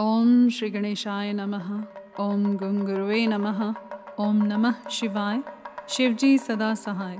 ओम श्री गणेशाय नमः। ओम गुंगुरुवे नमः। ओम नमः शिवाय। शिवजी सदा सहाय।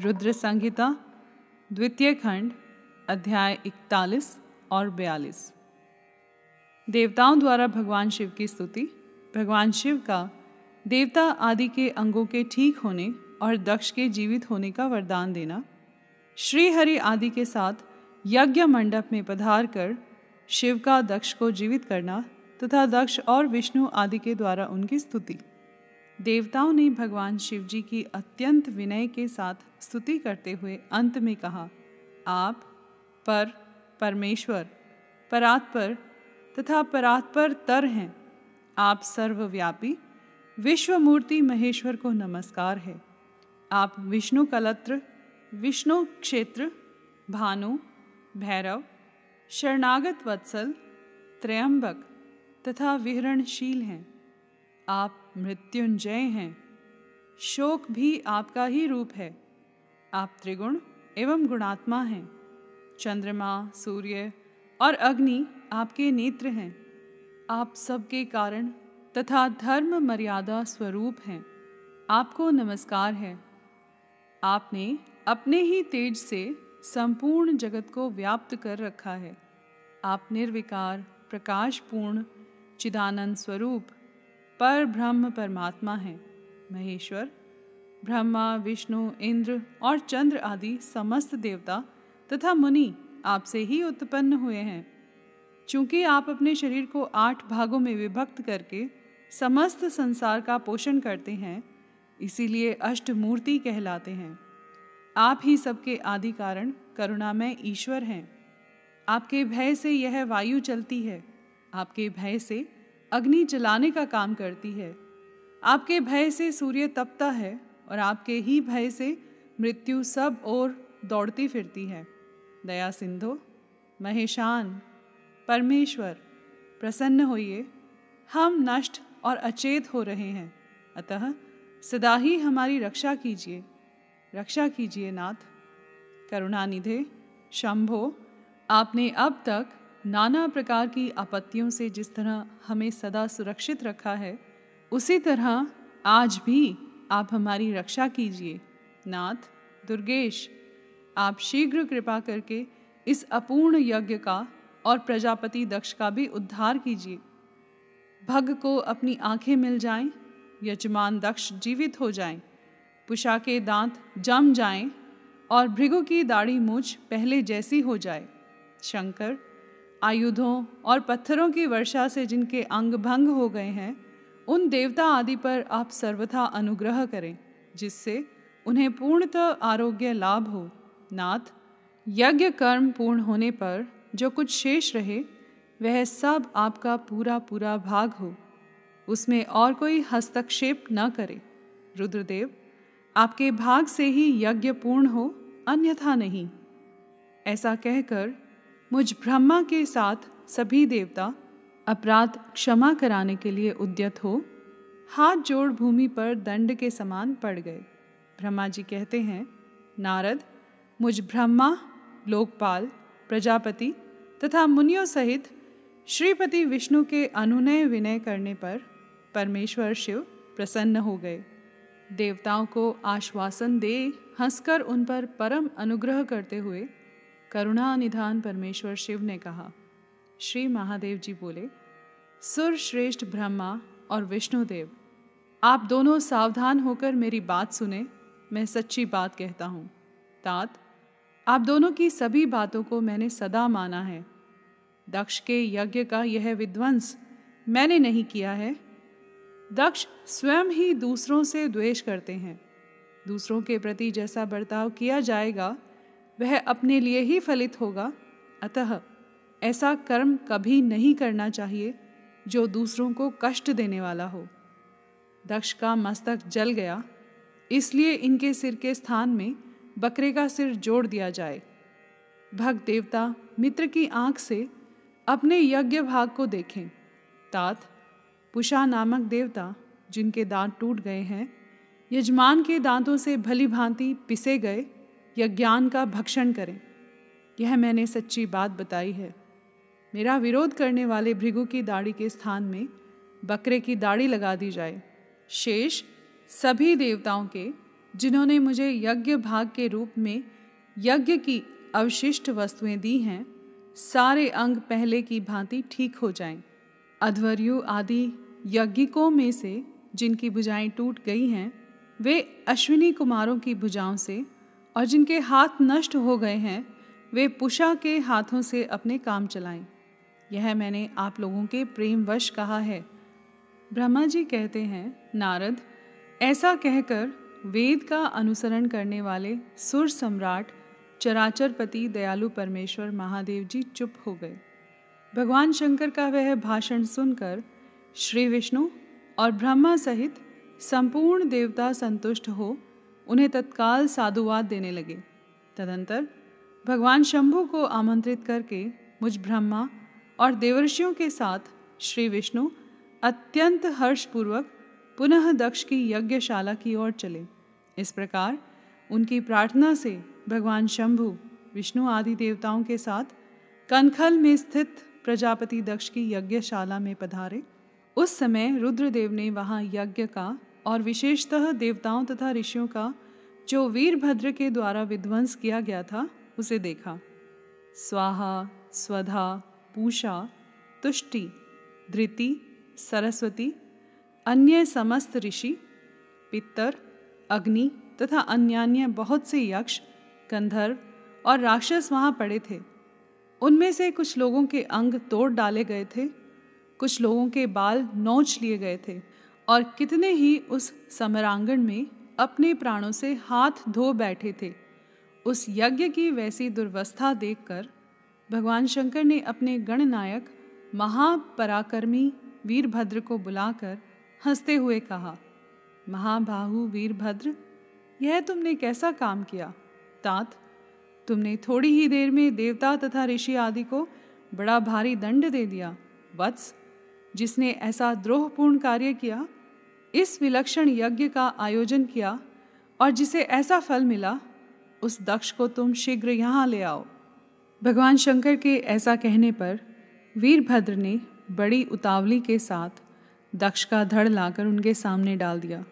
रुद्र संहिता, द्वितीय खंड, अध्याय इकतालीस और बयालीस। देवताओं द्वारा भगवान शिव की स्तुति। भगवान शिव का देवता आदि के अंगों के ठीक होने और दक्ष के जीवित होने का वरदान देना। श्री हरि आदि के साथ यज्ञ मंडप में पधार कर शिव का दक्ष को जीवित करना तथा दक्ष और विष्णु आदि के द्वारा उनकी स्तुति। देवताओं ने भगवान शिव जी की अत्यंत विनय के साथ स्तुति करते हुए अंत में कहा, आप पर परमेश्वर, परात्पर तथा परात्पर तर हैं। आप सर्वव्यापी, विश्वमूर्ति महेश्वर को नमस्कार है। आप विष्णु कलत्र, विष्णु क्षेत्र, भानु, भैरव शरणागत वत्सल, त्रयंबक तथा विहरणशील हैं। आप मृत्युंजय हैं। शोक भी आपका ही रूप है। आप त्रिगुण एवं गुणात्मा हैं। चंद्रमा, सूर्य और अग्नि आपके नेत्र हैं। आप सबके कारण तथा धर्म मर्यादा स्वरूप हैं। आपको नमस्कार है। आपने अपने ही तेज से संपूर्ण जगत को व्याप्त कर रखा है। आप निर्विकार, प्रकाशपूर्ण, चिदानंद स्वरूप, पर ब्रह्म परमात्मा हैं। महेश्वर, ब्रह्मा, विष्णु, इंद्र और चंद्र आदि समस्त देवता तथा मुनि आपसे ही उत्पन्न हुए हैं। चूँकि आप अपने शरीर को आठ भागों में विभक्त करके समस्त संसार का पोषण करते हैं, इसीलिए अष्टमूर्ति कहलाते हैं। आप ही सबके आदि कारण करुणामय ईश्वर हैं। आपके भय से यह वायु चलती है। आपके भय से अग्नि जलाने का काम करती है। आपके भय से सूर्य तपता है और आपके ही भय से मृत्यु सब और दौड़ती फिरती है। दया सिंधु, महेशान, परमेश्वर, प्रसन्न होइए। हम नष्ट और अचेत हो रहे हैं। अतः सदा ही हमारी रक्षा कीजिए। रक्षा कीजिए नाथ। करुणानिधे शंभो आपने अब तक नाना प्रकार की आपत्तियों से जिस तरह हमें सदा सुरक्षित रखा है उसी तरह आज भी आप हमारी रक्षा कीजिए। नाथ दुर्गेश आप शीघ्र कृपा करके इस अपूर्ण यज्ञ का और प्रजापति दक्ष का भी उद्धार कीजिए। भग को अपनी आँखें मिल जाएँ, यजमान दक्ष जीवित हो जाएँ, पुषा के दांत जम जाएँ और भृगु की दाढ़ी मूछ पहले जैसी हो जाए। शंकर, आयुधों और पत्थरों की वर्षा से जिनके अंग भंग हो गए हैं, उन देवता आदि पर आप सर्वथा अनुग्रह करें, जिससे उन्हें पूर्णतः आरोग्य लाभ हो। नाथ, यज्ञ कर्म पूर्ण होने पर जो कुछ शेष रहे, वह सब आपका पूरा पूरा भाग हो। उसमें और कोई हस्तक्षेप न करे। रुद्रदेव आपके भाग से ही यज्ञ पूर्ण हो, अन्यथा नहीं। ऐसा कहकर मुझ ब्रह्मा के साथ सभी देवता अपराध क्षमा कराने के लिए उद्यत हो, हाथ जोड़ भूमि पर दंड के समान पड़ गए। ब्रह्मा जी कहते हैं, नारद, मुझ ब्रह्मा, लोकपाल, प्रजापति तथा मुनियों सहित श्रीपति विष्णु के अनुनय विनय करने पर परमेश्वर शिव प्रसन्न हो गए। देवताओं को आश्वासन दे, हंसकर उन पर परम अनुग्रह करते हुए करुणा निधान परमेश्वर शिव ने कहा। श्री महादेव जी बोले सुर श्रेष्ठ ब्रह्मा और विष्णुदेव, आप दोनों सावधान होकर मेरी बात सुने, मैं सच्ची बात कहता हूँ। तात, आप दोनों की सभी बातों को मैंने सदा माना है। दक्ष के यज्ञ का यह विध्वंस मैंने नहीं किया है दक्ष स्वयं ही दूसरों से द्वेष करते हैं। दूसरों के प्रति जैसा बर्ताव किया जाएगा, वह अपने लिए ही फलित होगा। अतः ऐसा कर्म कभी नहीं करना चाहिए जो दूसरों को कष्ट देने वाला हो। दक्ष का मस्तक जल गया, इसलिए इनके सिर के स्थान में बकरे का सिर जोड़ दिया जाए। भक्त देवता मित्र की आँख से अपने यज्ञ भाग को देखें। तात पुषा नामक देवता, जिनके दांत टूट गए हैं, यजमान के दांतों से भली भांति पिसे गए, या ज्ञान का भक्षण करें। यह मैंने सच्ची बात बताई है। मेरा विरोध करने वाले भृगु की दाढ़ी के स्थान में बकरे की दाढ़ी लगा दी जाए। शेष सभी देवताओं के, जिन्होंने मुझे यज्ञ भाग के रूप में यज्ञ की अवशिष्ट वस्तुएँ दी हैं, सारे अंग पहले की भांति ठीक हो जाएँ। अध्वर्यु आदि यज्ञिकों में से जिनकी भुजाएँ टूट गई हैं, वे अश्विनी कुमारों की भुजाओं से और जिनके हाथ नष्ट हो गए हैं, वे पुषा के हाथों से अपने काम चलाएँ। यह मैंने आप लोगों के प्रेमवश कहा है। ब्रह्मा जी कहते हैं, नारद, ऐसा कहकर वेद का अनुसरण करने वाले सुर सम्राट, चराचरपति दयालु परमेश्वर महादेव जी चुप हो गए। भगवान शंकर का वह भाषण सुनकर श्री विष्णु और ब्रह्मा सहित संपूर्ण देवता संतुष्ट हो, उन्हें तत्काल साधुवाद देने लगे। तदंतर भगवान शंभु को आमंत्रित करके मुझ ब्रह्मा और देवर्षियों के साथ श्री विष्णु अत्यंत हर्षपूर्वक पुनः दक्ष की यज्ञशाला की ओर चले। इस प्रकार उनकी प्रार्थना से भगवान शंभु विष्णु आदि देवताओं के साथ कनखल में स्थित प्रजापति दक्ष की यज्ञशाला में पधारे। उस समय रुद्रदेव ने वहाँ यज्ञ का और विशेषतः देवताओं तथा ऋषियों का जो वीरभद्र के द्वारा विध्वंस किया गया था, उसे देखा। स्वाहा, स्वधा, पूषा, तुष्टि, धृति, सरस्वती, अन्य समस्त ऋषि पितर अग्नि तथा अन्यान्य बहुत से यक्ष, गंधर्व और राक्षस वहाँ पड़े थे। उनमें से कुछ लोगों के अंग तोड़ डाले गए थे कुछ लोगों के बाल नोच लिए गए थे और कितने ही उस समरांगण में अपने प्राणों से हाथ धो बैठे थे। उस यज्ञ की वैसी दुर्वस्था देखकर भगवान शंकर ने अपने गणनायक महापराक्रमी वीरभद्र को बुलाकर हँसते हुए कहा, महाबाहु वीरभद्र, यह तुमने कैसा काम किया? तात, तुमने थोड़ी ही देर में देवता तथा ऋषि आदि को बड़ा भारी दंड दे दिया। वत्स जिसने ऐसा द्रोहपूर्ण कार्य किया, इस विलक्षण यज्ञ का आयोजन किया और जिसे ऐसा फल मिला, उस दक्ष को तुम शीघ्र यहाँ ले आओ। भगवान शंकर के ऐसा कहने पर वीरभद्र ने बड़ी उतावली के साथ दक्ष का धड़ लाकर उनके सामने डाल दिया।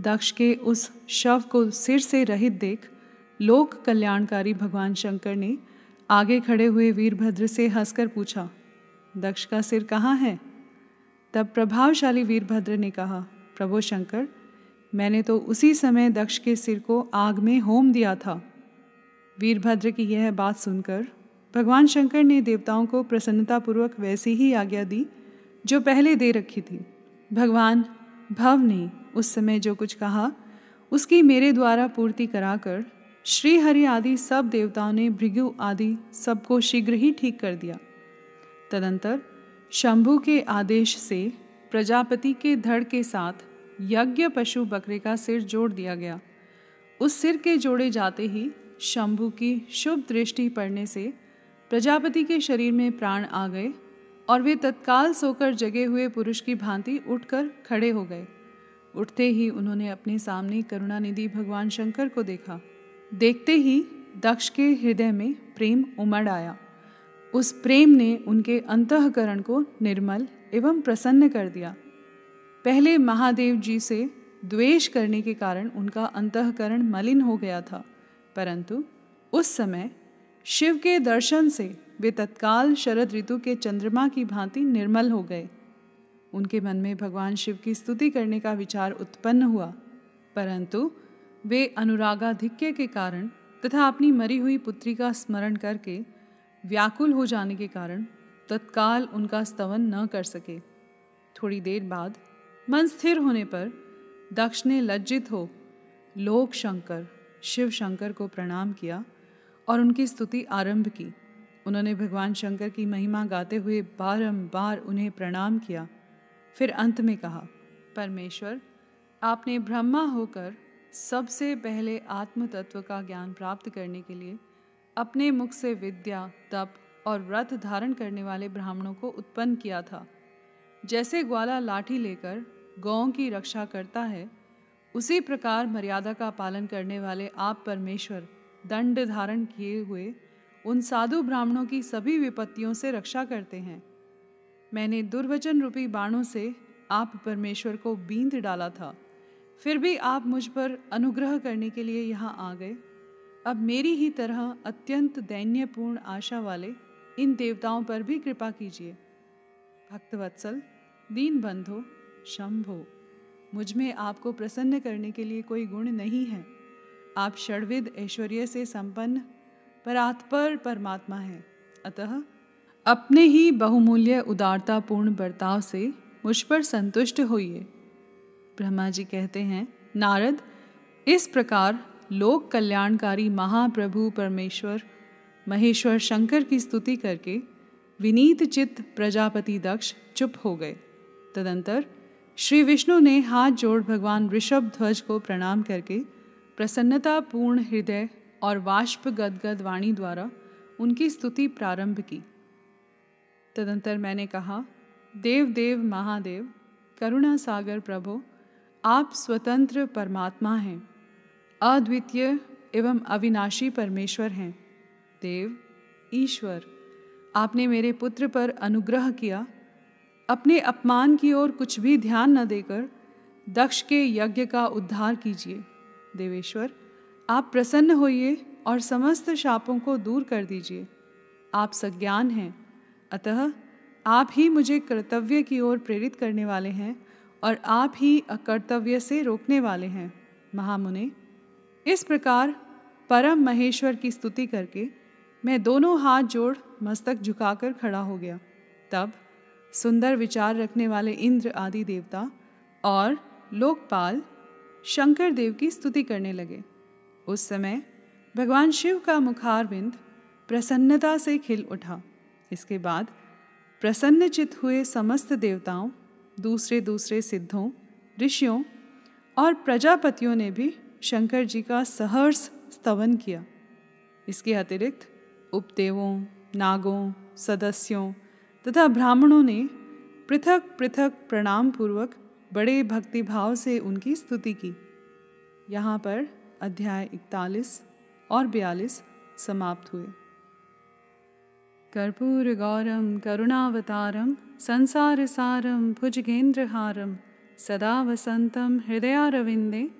दक्ष के उस शव को सिर से रहित देख लोक कल्याणकारी भगवान शंकर ने आगे खड़े हुए वीरभद्र से हंसकर पूछा, दक्ष का सिर कहाँ है? तब प्रभावशाली वीरभद्र ने कहा, प्रभु शंकर, मैंने तो उसी समय दक्ष के सिर को आग में होम दिया था वीरभद्र की यह बात सुनकर भगवान शंकर ने देवताओं को प्रसन्नतापूर्वक वैसी ही आज्ञा दी, जो पहले दे रखी थी। भगवान, भव ने उस समय जो कुछ कहा, उसकी मेरे द्वारा पूर्ति कराकर श्री हरि आदि सब देवताओं ने भृगु आदि सबको शीघ्र ही ठीक कर दिया। तदंतर शंभु के आदेश से प्रजापति के धड़ के साथ यज्ञ पशु बकरे का सिर जोड़ दिया गया। उस सिर के जोड़े जाते ही शंभु की शुभ दृष्टि पड़ने से प्रजापति के शरीर में प्राण आ गए और वे तत्काल सोकर जगे हुए पुरुष की भांति उठकर खड़े हो गए। उठते ही उन्होंने अपने सामने करुणानिधि भगवान शंकर को देखा। देखते ही दक्ष के हृदय में प्रेम उमड़ आया। उस प्रेम ने उनके अंतकरण को निर्मल एवं प्रसन्न कर दिया। पहले महादेव जी से द्वेष करने के कारण उनका अंतकरण मलिन हो गया था, परंतु उस समय शिव के दर्शन से वे तत्काल शरद ऋतु के चंद्रमा की भांति निर्मल हो गए। उनके मन में भगवान शिव की स्तुति करने का विचार उत्पन्न हुआ, परंतु वे अनुरागाधिक्य के कारण तथा अपनी मरी हुई पुत्री का स्मरण करके व्याकुल हो जाने के कारण तत्काल उनका स्तवन न कर सके। थोड़ी देर बाद मन स्थिर होने पर दक्ष ने लज्जित हो लोक शंकर, शिव शंकर को प्रणाम किया और उनकी स्तुति आरंभ की। उन्होंने भगवान शंकर की महिमा गाते हुए बारंबार उन्हें प्रणाम किया। फिर अंत में कहा, परमेश्वर, आपने ब्रह्मा होकर सबसे पहले आत्म तत्व का ज्ञान प्राप्त करने के लिए अपने मुख से विद्या, तप और व्रत धारण करने वाले ब्राह्मणों को उत्पन्न किया था। जैसे ग्वाला लाठी लेकर गौं की रक्षा करता है, उसी प्रकार मर्यादा का पालन करने वाले आप परमेश्वर दंड धारण किए हुए उन साधु ब्राह्मणों की सभी विपत्तियों से रक्षा करते हैं। मैंने दुर्वचन रूपी बाणों से आप परमेश्वर को बींद डाला था। फिर भी आप मुझ पर अनुग्रह करने के लिए यहाँ आ गए। अब मेरी ही तरह अत्यंत दैन्यपूर्ण आशा वाले इन देवताओं पर भी कृपा कीजिए। भक्तवत्सल दीन बंधो शंभो, मुझमें आपको प्रसन्न करने के लिए कोई गुण नहीं है। आप षडविद ऐश्वर्य से संपन्न, परात्पर परमात्मा हैं। अतः अपने ही बहुमूल्य उदारतापूर्ण बर्ताव से मुझ पर संतुष्ट होइए। ब्रह्मा जी कहते हैं, नारद, इस प्रकार लोक कल्याणकारी महाप्रभु परमेश्वर, महेश्वर शंकर की स्तुति करके विनीत चित्त प्रजापति दक्ष चुप हो गए। तदंतर श्री विष्णु ने हाथ जोड़ भगवान ऋषभ ध्वज को प्रणाम करके प्रसन्नतापूर्ण हृदय और वाष्प गदगद वाणी द्वारा उनकी स्तुति प्रारंभ की। तदंतर मैंने कहा, देव देव, महादेव, करुणा सागर प्रभु, आप स्वतंत्र परमात्मा हैं। अद्वितीय एवं अविनाशी परमेश्वर हैं। देव, ईश्वर, आपने मेरे पुत्र पर अनुग्रह किया। अपने अपमान की ओर कुछ भी ध्यान न देकर दक्ष के यज्ञ का उद्धार कीजिए। देवेश्वर, आप प्रसन्न होइए और समस्त शापों को दूर कर दीजिए। आप सज्ञान हैं, अतः आप ही मुझे कर्तव्य की ओर प्रेरित करने वाले हैं और आप ही अकर्तव्य से रोकने वाले हैं। महामुने इस प्रकार परम महेश्वर की स्तुति करके मैं दोनों हाथ जोड़ मस्तक झुकाकर खड़ा हो गया। तब सुंदर विचार रखने वाले इंद्र आदि देवता और लोकपाल शंकर देव की स्तुति करने लगे। उस समय भगवान शिव का मुखारविंद प्रसन्नता से खिल उठा। इसके बाद प्रसन्नचित हुए समस्त देवताओं दूसरे दूसरे सिद्धों, ऋषियों और प्रजापतियों ने भी शंकर जी का सहर्ष स्तवन किया। इसके अतिरिक्त उपदेवों, नागों, सदस्यों तथा ब्राह्मणों ने पृथक पृथक प्रणाम पूर्वक बड़े भक्तिभाव से उनकी स्तुति की। यहाँ पर अध्याय इकतालीस और बयालीस समाप्त हुए। कर्पूर गौरम, करुणावतारम, संसार सारम, भुजगेंद्रहारम, सदा वसन्तं हृदयारविन्दे